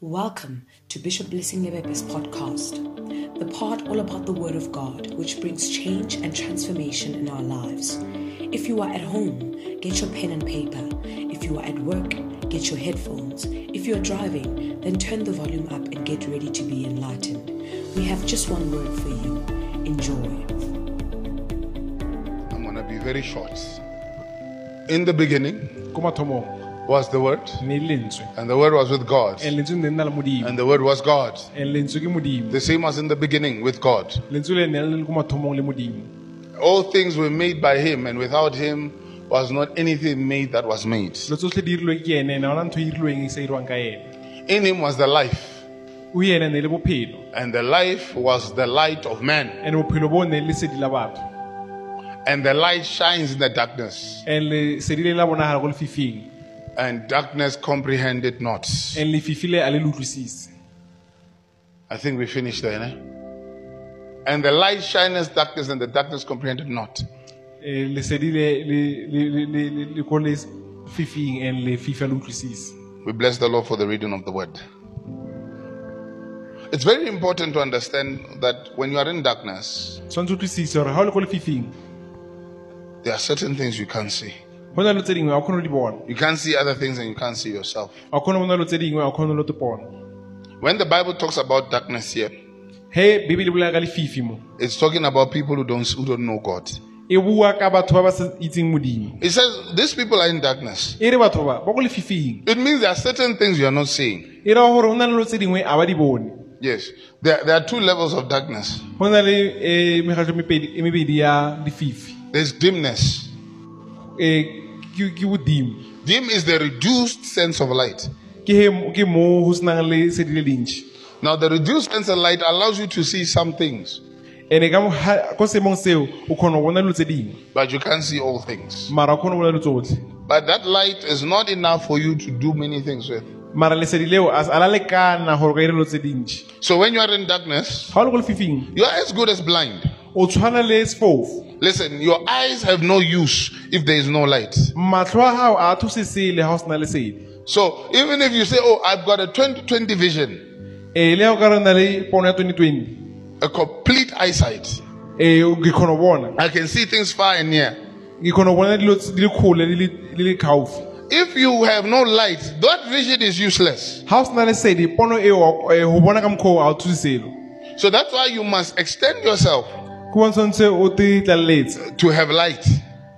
Welcome to Bishop Blessing Lebepe's podcast, the part all about the Word of God, which brings change and transformation in our lives. If you are at home, get your pen and paper. If you are at work, get your headphones. If you are driving, then turn the volume up and get ready to be enlightened. We have just one word for you enjoy. I'm going to be very short. In the beginning ko mathomong was the Word, and the Word was with God, and lentswe ne nna le and the Word was God. and lentswe ke modimo. The same as in the beginning with God. lentswe le ne le le ko mathomong le modimo. All things were made by Him, and without Him was not anything made that was made. dilo tsotlhe di dirilweng ke ene na ona ntho dirilweng sa dirwang ka ene In Him was the life, o ene ne le bophelo. And the life was the light of man. and bophelo bo ne le sedi la And the light shines in the darkness, and lesedi le la bonagala ko lefifing and darkness comprehended not. and lefifi le a le le utlwisise I think we finished there, eh? And the light shines darkness, and the darkness comprehended not. Eh, lesedi le- le- le- le- le- le- le ko lefifing and lefifi a le utlwisise We bless the Lord for the reading of the word. It's very important to understand that when you are in darkness, tshwanetse o utlwisise gore ga o le ko lefifing there are certain things you can't see. Go le tse dingwe a o kgone go di bona You can't see other things and you can't see yourself. a o kgone go bona dilo tse dingwe a o kgone go topona When the Bible talks about darkness here, he bibele bolela ka lefifi mo it's talking about people who don't, who don't know God. e bua ka batho ba ba sa itseng modimo It says these people are in darkness. e re batho ba ba ko lefifing It means there are certain things you are not seeing. e raya gore go na le dilo tse dingwe a ba di bone Yes, there, there are two levels of darkness go na le um megatlo e mepedi- e mebedi ya lefifi there's dimness. Bodimo Dim is the reduced sense of light. ke he ke mo go senang le sedi le lentšhi Now, the reduced sense of light allows you to see some things, and-e ka mo- ko seemong seo o kgona go bona dilo tse dingwe but you can't see all things. mara o kgona bona dilo tsotlhe But that light is not enough for you to do many things with. mara lesedi leo a a la lekana gore ka ira dilo tse dintšhi So when you are in darkness, ga o le ko lefifing you are as good as blind. o tshwana le sefofu Listen, your eyes have no use if there is no light. matlho a gago a thuse sele ga o So even if you say, Oh, I've got a 2020 vision, le ga o ka re na le pono ya 2020 a complete eyesight, I can see things far and near. ke kgona go bona dilo tse- di le kgole di le- di le gaufi If you have no light, that vision is useless. ga o sena pono eo eh, bona ka mokgwa o a o So that's why you must extend yourself ke o te tlaleletse to have light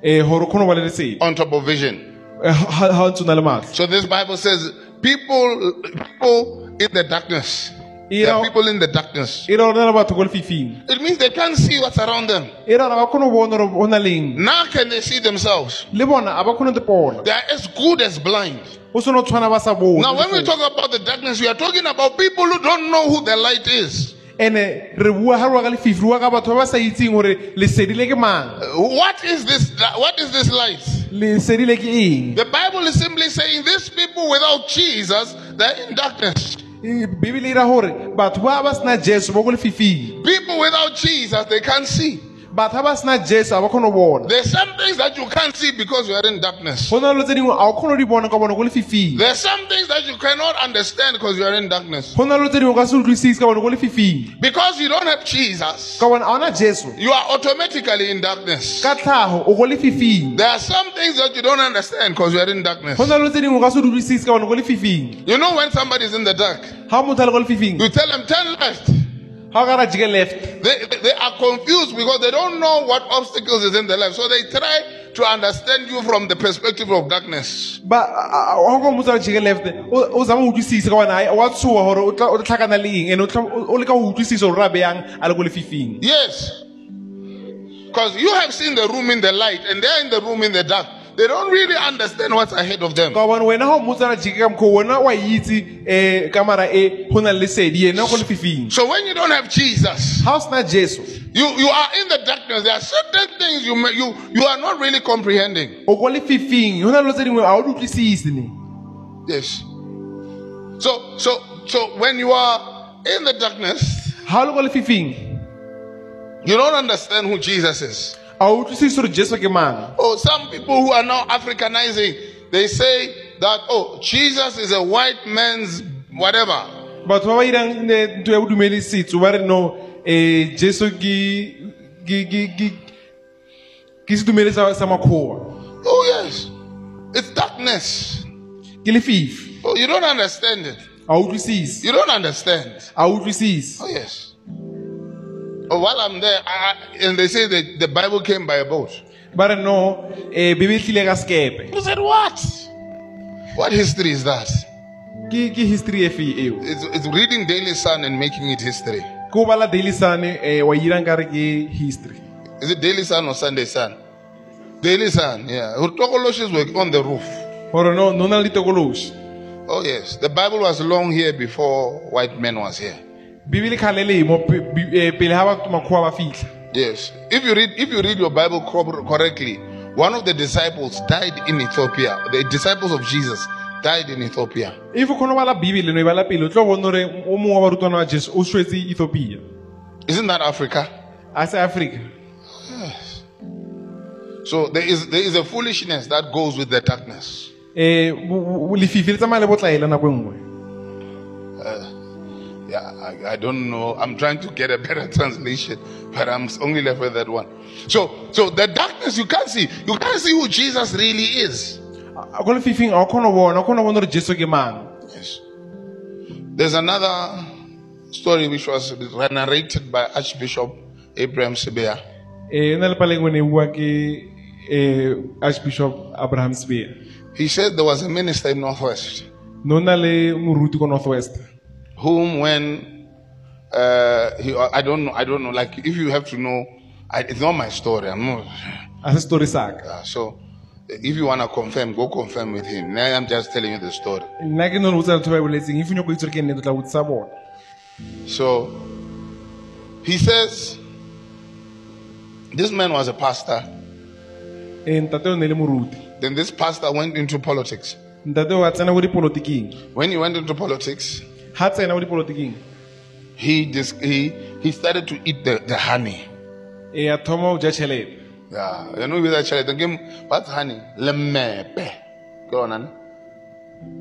um gore o kgone go ba le lesedi on top of vision. Eh, ga ga o ntse o na le matlho So this Bible says, people, people in the darkness. There are people in the darkness. e ra gore na le batho ko lefifing It means they can't see what's around them. e ra gore ga kgone go bona gore go na leng Now can they see themselves? le bona a ba kgone go tepona They are as good as blind. o sone o tshwana ba sa bone Now, when we talk about the darkness, we are talking about people who don't know who the light is. Ene re bua ga re bua ka lefifi re bua ka batho ba ba sa itseng gore lesedi le ke mang What is this? What is this light? lesedi le ke eng The Bible is simply saying these people without Jesus, they're in darkness. Eh, bibele e ra gore batho ba ba sena jesu ba ko lefifing People without Jesus, they can't see. Batho ba ba sena jesu a ba kgone go bona There's some things that you can't see because you are in darkness. go na le dilo tse dingwe a o kgone go di bona ka bona ko lefifing There's some things that you cannot understand because you are in darkness. go na le dilo tse dingwe o ka se utlwisise ka bona ko lefifing Because you don't have Jesus, ka bona a ona you are automatically in darkness. ka tlhago o ko lefifing There are some things that you don't understand because you are in darkness. go na le dilo tse dingwe o ka se di utlwisise ka bona ko lefifing You know when somebody is in the dark, ga motho a le ko you tell them turn left. Ga o ka ra jeke left They, they are confused because they don't know what obstacles is in their life. So they try to understand you from the perspective of darkness. Yes. Because you have seen the room in the light and they're in the room in the dark. They don't really understand what's ahead of them. ka bona wena ga o mmotsa jeke ka mokgwa wena wa itse um kamara e go na le lesedi ena go lefifing So when you don't have Jesus, ga o sena jesu you, you are in the darkness. There are certain things you, may, you, you are not really comprehending. o ko lefifing go na le dilo tse dingwe a o di utlwisise ne Yes. So, so, so when you are in the darkness, ga o le ko lefifing you don't understand who Jesus is. A o utlwisise gore jesu ke mang Oh, some people who are now Africanizing, they say that, oh, Jesus is a white man's whatever. batho ba ba irang ntho ya bodumedi setso ba re no um jesu ke sa makgowa Oh, yes. It's darkness. ke lefifi Oh, you don't understand it. a utlwisise You don't understand. a utlwisise Oh, yes. Oh, while I'm there, I, I- and they say that the Bible came by a boat. But no eh, ka You said, what? What history is that? history It's, it's reading Daily Sun and making it history. daily sun eh, wa irang kare ke history Is it Daily Sun or Sunday Sun? Daily Sun, yeah. Urtokoloshes were on the roof. gore no no na le Oh, yes. The Bible was long here before white man was here. Bibele kgale mo pe- bi- eh, pele ga batho makgowa ba fitlha Yes. If you read if you read your Bible correctly, one of the disciples died in Ethiopia. The disciples of Jesus died in Ethiopia. if go bala bibele no e bala pele tlo bona gore o mongwe wa barutwana wa jesu o swetse ethiopia Isn't that Africa? a se africa So there is there is a foolishness that goes with the darkness. lefifi le tsamaya le botlaela nako e nngwe Yeah, I, I don't know. I'm trying to get a better translation, but I'm only left with that one. So so the darkness you can't see. You can't see who Jesus really is. A- ko lefifing a o kgone go bona o kgone go bona gore jesu ke mang Yes. There's another story which was narrated by Archbishop Abraham Sibea. um na le paleng o ne e bua ke um archbishop abraham spear He said there was a minister in Northwest no le moruti ko northwest whom when uh, he, I don't know, I don't know. Like if you have to know, I, it's not my story. I'm not. a story Uh, so if you want to confirm, go confirm with him. Now I'm just telling you the story. nna ke no botsa batho ba boletseng if o nyako itse ke nnete o tla botsisa bona So he says this man was a pastor. ntate o ne le moruti Then this pastor went into politics. ntate o a tsena ko dipolotiking When he went into politics, ga tsena ko dipolotiking he just he he started to eat the, the honey. e a thoma o ja Yeah, you know with that child, game what's honey? Lemepe. Go on, Anna.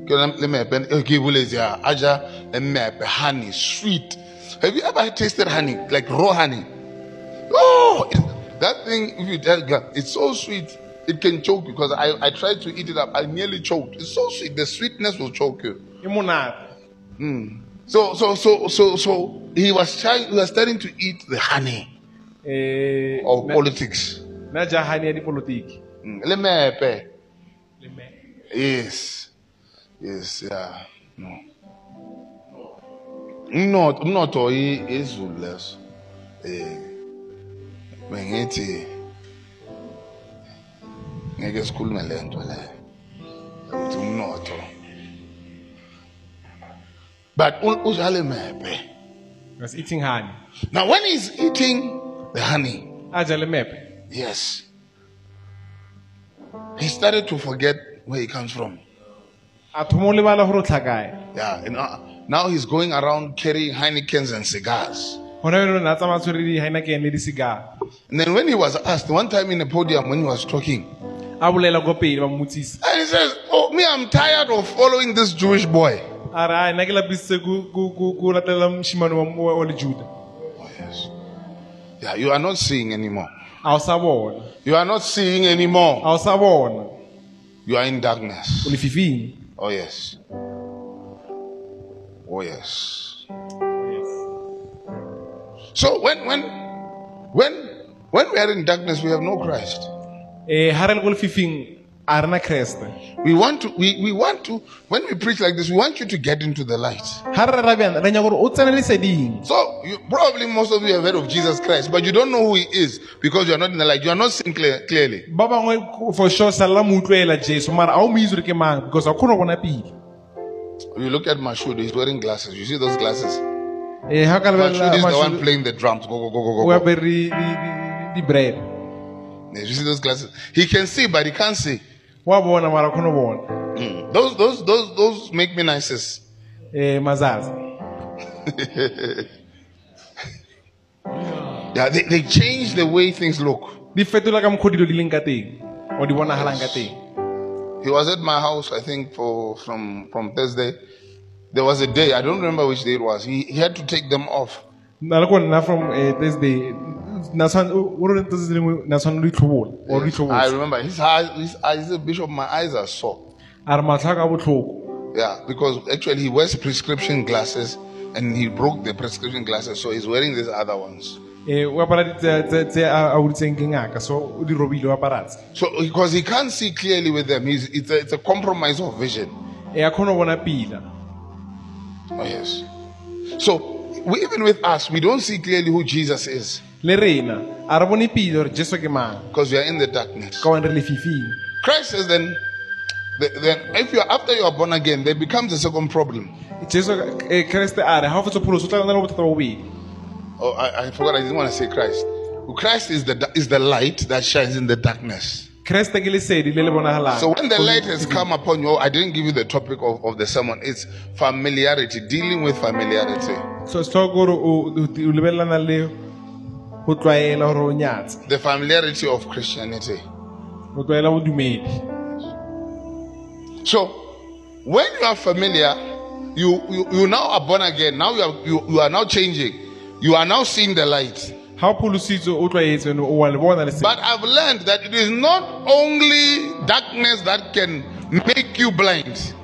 Go on, lemepe. Okay, well, yeah, aja lemepe, honey, sweet. Have you ever tasted honey, like raw honey? Oh, it, that thing, if you tell God, it's so sweet. It can choke you because I, I tried to eat it up. I nearly choked. It's so sweet. The sweetness will choke you. e monate hmm. So, so, so, so, so he was trying, he was starting to eat the honey um of politics. na ja gane ya dipolotiki Mm, Lemepe. Yes. Yes, yeah. No. Umnotho umnotho i- izulu leso. Eh. Bengithi ngeke sikhulume lento le. Ukuthi umnotho. But u- ujale mepe. was eating honey Now when he's eating the honey, yes. He started to forget where he comes from. a thoma o lebala gore o tlhakae Yeah, and uh, now he's going around carrying Heinekens and cigars. gona bjale na tsamaya heineken le di-cigar And then when he was asked one time in the podium when he was talking, a bolela ko pele ba mmotsisa and he says, "Oh, me, I'm tired of following this Jewish boy." A re a nna ke lapisitse ko- latelela moshimane wa- wa wa Oh yes, yeah. You are not seeing anymore. a o sa bona You are not seeing anymore. a o sa bona You are in darkness. o lefifing Oh yes. Oh yes. So when when when when we are in darkness, we have no Christ. um ga re le lefifing a rena kreste We want to we, we want to when we preach like this, we want you to get into the light. ga re rera bjana re nyaka gore o So you, probably most of you have heard of Jesus Christ, but you don't know who he is because you are not in the light. You are not seeing clear, clearly. for sure salela mo utlweela jesu mara a o mo itse gore ke mang because a kgone go bona pele You look at Mashood, he's wearing glasses. You see those glasses? Eh, ka Mashood is the one playing the drums. Go, go, go, go, go, go. apere di-bread Yes, You see those glasses? He can see, but he can't see. Wa bona mara a kgone Mm. Those, those, those, those make me nices. um mazaza Yeah, they, they change the way things look. di fetola ka mokgwa dilo di leng ka teng o di bonagalang ka teng He was at my house, I think, for from from Thursday. there was a day, I don't remember which day it was, he, he had to take them off. na le ko nna from eh, thursday na tshwan- o- o re thursday le nngwe na tshwanela o or o I remember his eyes, his eyes, he Bishop, my eyes are sore. a re matlho a ka botlhoko Yeah, because actually he wears prescription glasses and he broke the prescription glasses, so he's wearing these other ones. Eh, so o di robile o aparatse So because he can't see clearly with them, he's, it's, a, it's a compromise of vision. e a kgone go bona pila Oh yes. So we, even with us, we don't see clearly who Jesus is le rena a re bone pila gore jesu ke mang because we are in the darkness. ka re lefifing Christ says then, then if you are after you are born again, there becomes a second problem. jesu eh, kreste a re ga o fetsa pholoso o tla nna le bothata bobedi Oh, I, I forgot. I didn't want to say Christ. Christ is the is the light that shines in the darkness. kreste ke lesedi le le bonagalang So when the light has come upon you, I didn't give you the topic of, of the sermon. It's familiarity, dealing with familiarity. so se gore o lebelelana le go tlwaela gore o nyatse The familiarity of Christianity. go tlwaela bodumedi So when you are familiar, you, you, you now are born again. Now you are, you, you are now changing. You are now seeing the light. ga o pholositswe o tlwaetse o wa le bona lesedi But I've learned that it is not only darkness that can make you blind,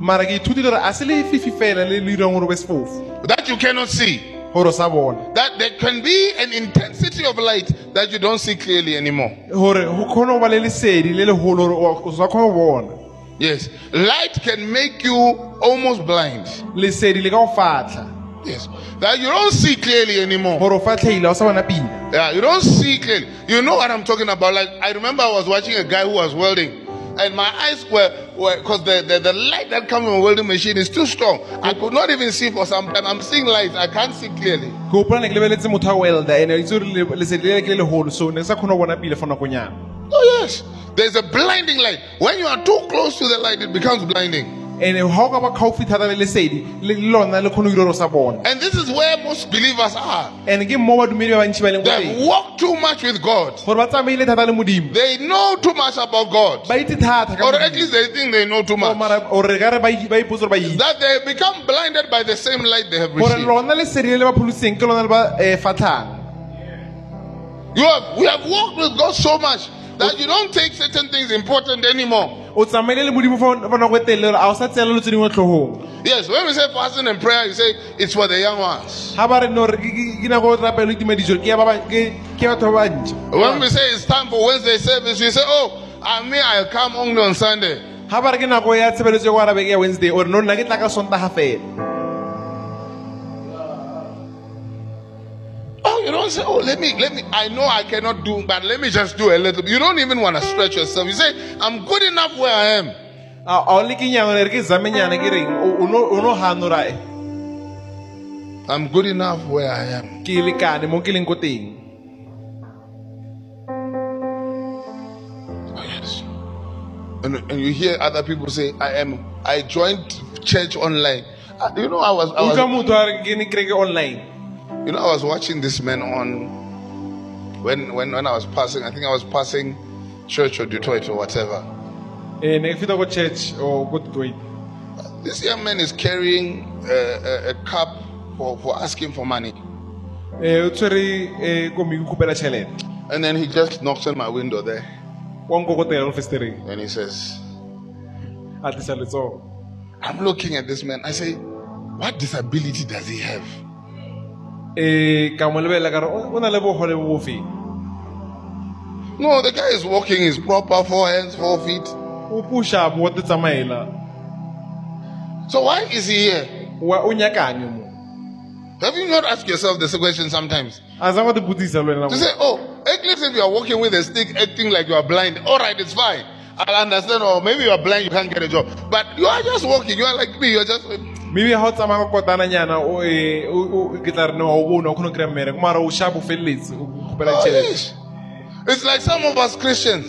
mara ke ithutile gore a se le fela le le dirang gore o be sefofu that you cannot see. Gore o sa bona That there can be an intensity of light that you don't see clearly anymore. gore go kgone go ba le lesedi le legolo gore o- o sa kgone go bona Yes. Light can make you almost blind. lesedi le ka go fatlha Yes. That you don't see clearly anymore. gore o fatlheile o sa bona pila Yeah, you don't see clearly. You know what I'm talking about. Like I remember I was watching a guy who was welding, and my eyes were because the, the the light that comes from a welding machine is too strong. I could not even see for some time. I'm seeing lights. I can't see clearly. ke opona ne ke lebeletse motho a welda ande itse gore le- lesedi le le ke le legolo so ne ke sa kgone go bona pila for nakonyana Oh yes, there's a blinding light. When you are too close to the light, it becomes blinding. And ga o ka ba gaufi thata le lesedi le lona le kgone go dira sa bona And this is where most believers are. and ke mo badumedi ba bantšhi ba leng ko They teng walk too much with God. gore ba tsamaile thata le modimo They know too much about God, ba itse thata ka or at Modimo. least they think they know too much. mara o re ka re ba i- ba ipotse gore ba itse That they become blinded by the same light they have gore received. lona lesedi le le ba pholoseng ke lona le ba eh, fatlhang You have, we have walked with God so much that you don't take certain things important anymore. o tsamaile le modimo fa fa nako e telele gore a o sa tseela lo tse dingwe tlhogong Yes, when we say fasting and prayer, you say it's for the young ones. ga ba re no re ke- ke ke nako rapelo itumediso ke ya ba ba- ke ke ya batho ba bantšha When we say it's time for Wednesday service, we say, oh, I mean, I'll come only on Sunday. ga ba re ke nako ya tshebeletso ya go arabe ke ya wednesday ore no nna ke tla ka sontaga fela don't say, oh, let me, let me, I know I cannot do, but let me just do a little. You don't even want to stretch yourself. You say, I'm good enough where I am. a a o le ke nyang re ke zame nyana ke reng o o no o no gano ra I'm good enough where I am. ke lekane mo ke leng ko Oh, yes. And, and you hear other people say, I am, I joined church online. Uh, You know, I was, I was, motho a re ke online you know, I was watching this man on, when, when, when I was passing, I think I was passing church or Detroit or whatever. Eh, ne ke feta ko church o ko Detroit. This young man is carrying a, a, a cup for, for asking for money. Eh, o tshwere eh, ko mme kopela tšhelete And then he just knocks on my window there wa nkokotela go festereng and he says, a tlisa letsogo I'm looking at this man. I say, what disability does he have? Eh, ka mo lebelela ka re o o na le bogole bo bofeng No, the guy is walking his proper four hands, four feet. o puša bo te tsamaela So why is he here? wa o nyakane mo Have you not asked yourself this question sometimes? a sa go te botsisa le wena To say, oh, at least if you are walking with a stick acting like you are blind, all right, it's fine. I'll understand. Or maybe you are blind, you can't get a job. But you are just walking. You are like me. You're just. Maybe ga o tsamaya ka kotana nyana o o- o- ke tla re ne wa o bona o kgone go kry-a mmereko mara o feleletse o kgopela Oh, tšhelete. It's like some of us Christians.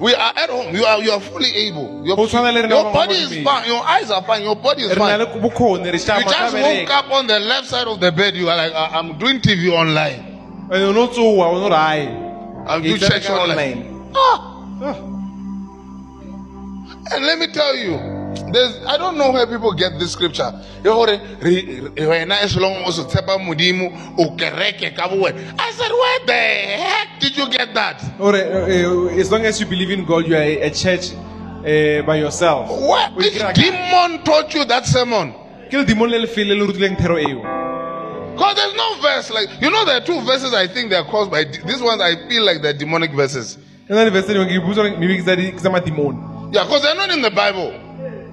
We are at home. You are you are fully able. Your, Go tshwana le rena your body is fine. Your eyes are fine. Your body is re na le fine. You just woke up on the left side of the bed. You are like, "I- I'm doing TV online. ande o ne o tsoa o ne o I'm doing church online Ah. Ah, And let me tell you, There's, I don't know where people get this scripture. I said, where the heck did you get that? Or uh, as long as you believe in God, you are a, church uh, by yourself. What? Which demon taught you that sermon? Ke le demon le lefele le rutileng thero eo. Because there's no verse like you know there are two verses I think they're caused by de- these ones I feel like they're demonic verses. Na verse tse dingwe ke ipotsa gore maybe ke tsa di- ke tsa mademoni. Yeah, because they're not in the Bible.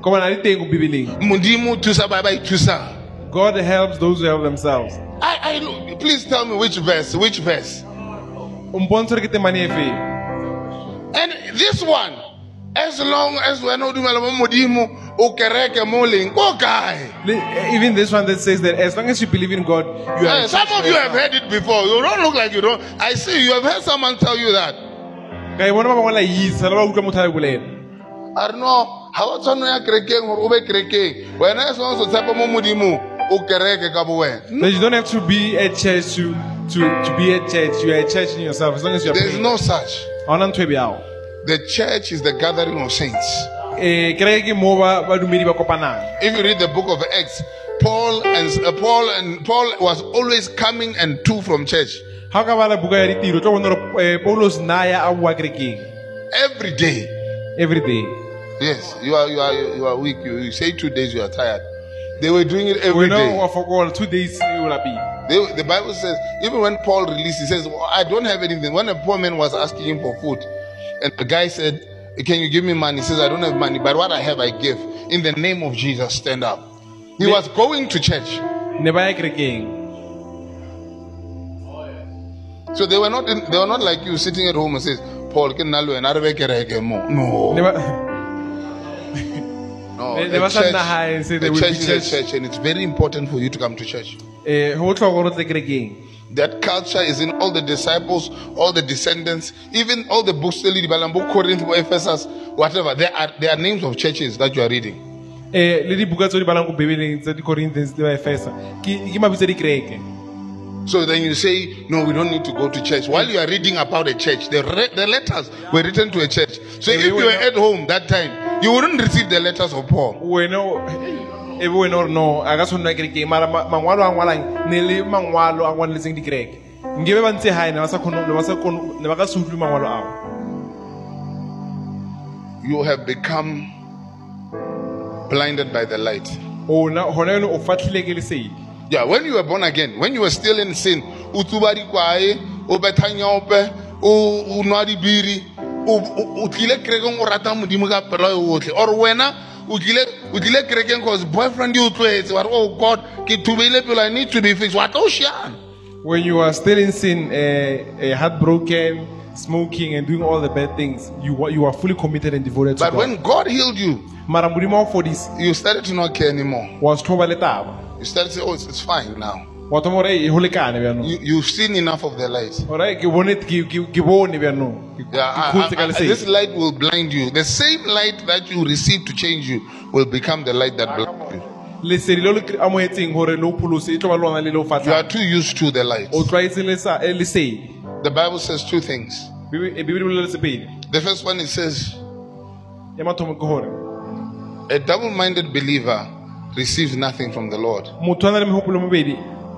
Ka bona di teng ko Bibeleng. Modimo thusa ba ba ithusa. God helps those who help themselves. I, I please tell me which verse, which verse. O mpontshe gore ke temane e feng. And this one, as long as we're not doing modimo o kereke mo leng ko kae? Even this one that says that as long as you believe in God, you are. Eh, some of you have heard it before. You don't look like you don't. I see you have heard someone tell you that. Ka e bona ba bangwe la isa le ba utlwa motho a bolela. I don't know. Ha wa tshwanela ya kerekeng gore o be kerekeng. Wena as long as o mo modimo o kereke ka bo wena. But you don't have to be a church to to to be a church. You are a church in yourself as long as you are. There is no such. Ha hona ntho bjao. The church is the gathering of saints. Ke mo badumedi ba kopanang. If you read the book of Acts, Paul and uh, Paul and Paul was always coming and to from church Ha o ka bala buka ya ditiro, o tlo bona gore eh, Paulos naya a boa kerekeng every day. every day. Yes, you are you are you are weak. You, you say two days you are tired. They were doing it every We know day. wa fokola two days e o lapile. They, the Bible says even when Paul released, he says, well, "I don't have anything." When a poor man was asking him for food, and the guy said, "Can you give me money?" He says, "I don't have money, but what I have, I give." In the name of Jesus, stand up. He Ne- was going to church, so they were not in, they were not like you sitting at home and says, "Paul, can I learn? I don't make more." No, Ne ba no. they- they a church, naha and say they a church is a church, and it's very important for you to come to church. eh ho botlhokwa gore o tle kerekeng. That culture is in all the disciples, all the descendants, even all the books, the Corinth, Ephesus, whatever. There are, there are names of churches that you are reading. Eh le dibuka tse di balang ko Bibeleng tsa di Corinthians le ba Efesa. Ke ke mabitso a dikereke. So then you say, no, we don't need to go to church. While you are reading about a church, the, re- the letters were written to a church. So if you were at home that time, you wouldn't receive the letters of Paul. Wena o- e be wena ore no a ka tshwanela kerekeng mara ma- mangwalo a ngwalang ne le mangwalo a ngwaletseng dikereke. Nkebe ba ntse hae ne ba sa kgone ne ba sa kgone ne ba ka se utlwe mangwalo ao. You have become blinded by the light. Ona hona yone o fatlhile ke lesedi. Yeah, when you were born again, when you were still in sin, o tsuba dikwae, o betha nyope, o o nwa dibiri, o o- o tlile kerekeng o rata modimo ka pelo yotlhe or wena o tlile kerekeng cause boyfriend o wa re oh god ke thubeile pelo i need to be fixed. Wa tla o šiana When you are still in sin, uh, uh, heartbroken, smoking, and doing all the bad things, you you are fully committed and devoted to but God. when god healed you mara modimo wa go you started to not care anymore. Wa se thoba le taba you started to say oh it's, it's fine now wa thoma gore go lekane bjanong you, you've seen enough of the light bone bjanong Ke- Yeah, I- I- ka I- lesedi. this light will blind you. The same light that you receive to change you will become the light that blinds you. lesedi le o le kry- amohetseng gore le o pholose e tlo ba le lona le le o You are fatlhang too used to the light. o tlwaetse lesa- eh, lesedi The Bible says two things. Bibi- eh, bibele bolele sepedi The first one it says, ya mathomo ke gore a double-minded believer receives nothing from the Lord. motho a na le megopolo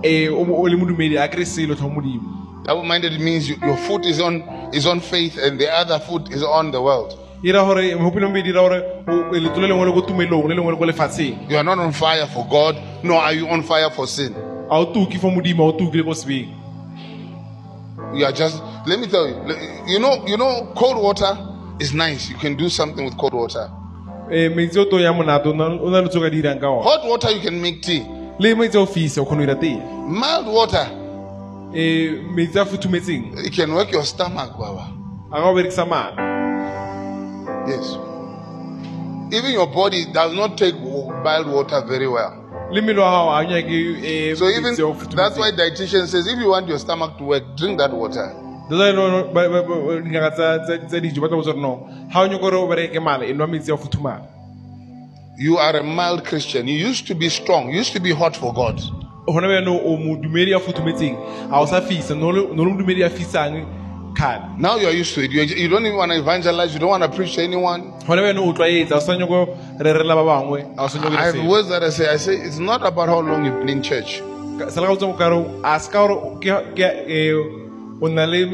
Eh, mebedi o le modumedi a kry selo tlho modimo Double-minded means you, your foot is on is on faith and the other foot is on the world. ra gore megopolo mebedi ra gore o- leto le lengwe le ko tumelong le lengwe le ko lefatsheng You are not on fire for God, nor are you on fire for sin. a o tuki for modimo a o tuki le ko sebeng You are just. Let me tell you. You know. You know. Cold water is nice. You can do something with cold water. Eh, metsi o to ya monate o na o na le tse o ka di dirang ka ona Hot water you can make tea. Le metsi a o fisa o kgone go dira Mild water metsi a futhumetseng it can work your stomach, Baba. a ka o berekisa mala Yes. Even your body does not take mild water very well. le mmele wa gago a o nyake So even metsi a o that's why dietitian says if you want your stomach to work, drink that water. That's why no- no- You are a mild Christian. You used to be strong. You used to be hot for God. gona bjano o modumedi a futhumetseng ga o sa fisa no le no le modumedi a fisang kgale Now you are used to it. You, you don't even want to evangelize. You don't want to preach to anyone. gone bjane o tlwaetse a o sa nyako rerela ba bangwe a o sa nyako I have words that I say. I say it's not about how long you've been in church. se le ga botsa kare a se ka gore ke- ke- o na le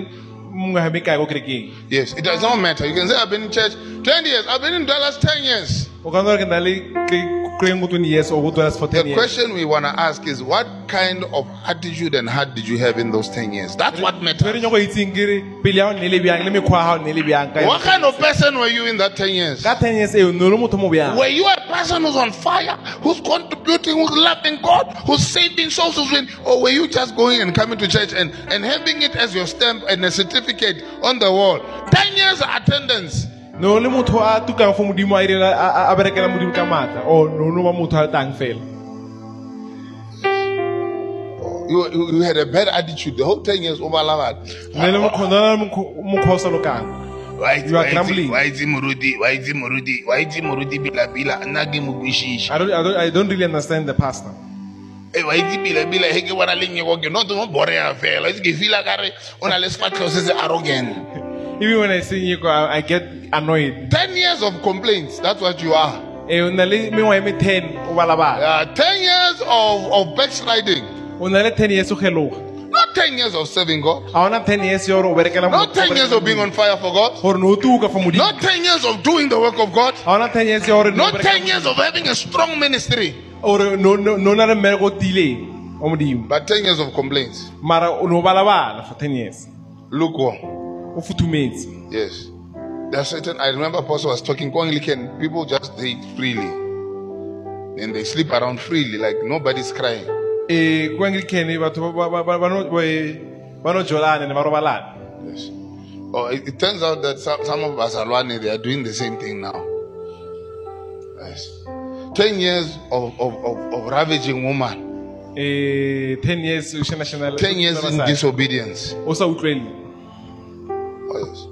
mongwe ga mekae ko kerekeng Yes, it does not matter. You can say I've been in church 20 years. I've been in Dwellers 10 years. O ka gore ke na le kerekeng go 20 years or go dwellas for 10 The question we want to ask is what kind of attitude and heart did you have in those 10 years? That's what e matters. nyako itseng ke re pele ya go nnile bjang le mekgwa ya gago nnile bjang ka What kind of person were you in that 10 years? ka 10 years eo ne o le motho mo Were you a person who's on fire, who's contributing, who's loving God, who's saving souls, who's win, or were you just going and coming to church and, and having it as your stamp and a certificate on the wall? 10 years attendance. Ne o le motho a tukang for modimo a irela- a a- a berekela modimo ka maatla o ne o ne ba motho a tang fela You, you, you had a bad attitude the whole 10 years over lava. ne le mokgwa- ne le mokgwa mokgwa o sa lokang Why You are grumbling. why is Murudi? Why is Murudi? Why is Murudi bila bila? Nagi mugwishish. I don't, I, don't, I don't really understand the pastor Eh, why is bila bila? He ke wana le nyego ke no to bore ya fela. Is ke feel kare ona le sfatlo se se arrogant. even when I sing you I, I get annoyed 10 years of complaints. That's what you are. o na le mengwa me 10 o balabala Uh, 10 years of, of backsliding. o 10 years o geloga Not 10 years of serving God. a 10 years ya gore Not 10 years of being on fire for God. gore ne o tuka Not 10 years of doing the work of God. a 10 years ya gore ne o Not 10 years of having a strong ministry. But 10 years of complaints. mara o ne for 10 years Lukewarm. O futhumetse Yes. There are certain, I remember Apostle was talking, Anglican, people just date freely. And they sleep around freely, like nobody's crying. e ko anglicane batho ba- ba- ba- ba no- ba- ba no jolana ne ba Yes. Oh, it, it turns out that some, some of us, Alwani, they are doing the same thing now. Yes. 10 years of, of, of, of ravaging woman. e 10 years o shanašana le- 10 years in disobedience. o sa Yes.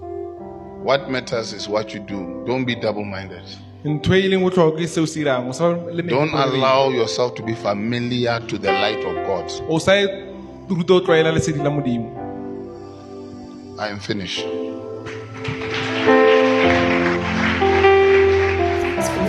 What matters is what you do. Don't be double minded. ntho leng botlhokwa ke se o se irang o sa ba le Don't allow yourself to be familiar to the light of God. o sa ruta o tlwaela lesedi la modimo I am finished.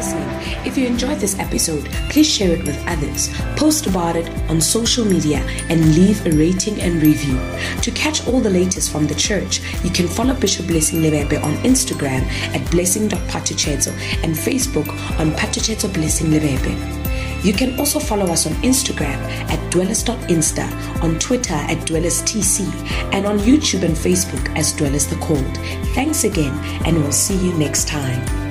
Listening. If you enjoyed this episode, please share it with others, post about it on social media, and leave a rating and review. To catch all the latest from the church, you can follow Bishop Blessing Lebepe on Instagram at blessing.patucheto and Facebook on Patucheto Blessing Lebepe. You can also follow us on Instagram at dwellers.insta, on Twitter at dwellerstc, and on YouTube and Facebook as Dwellers the Cold. Thanks again, and we'll see you next time.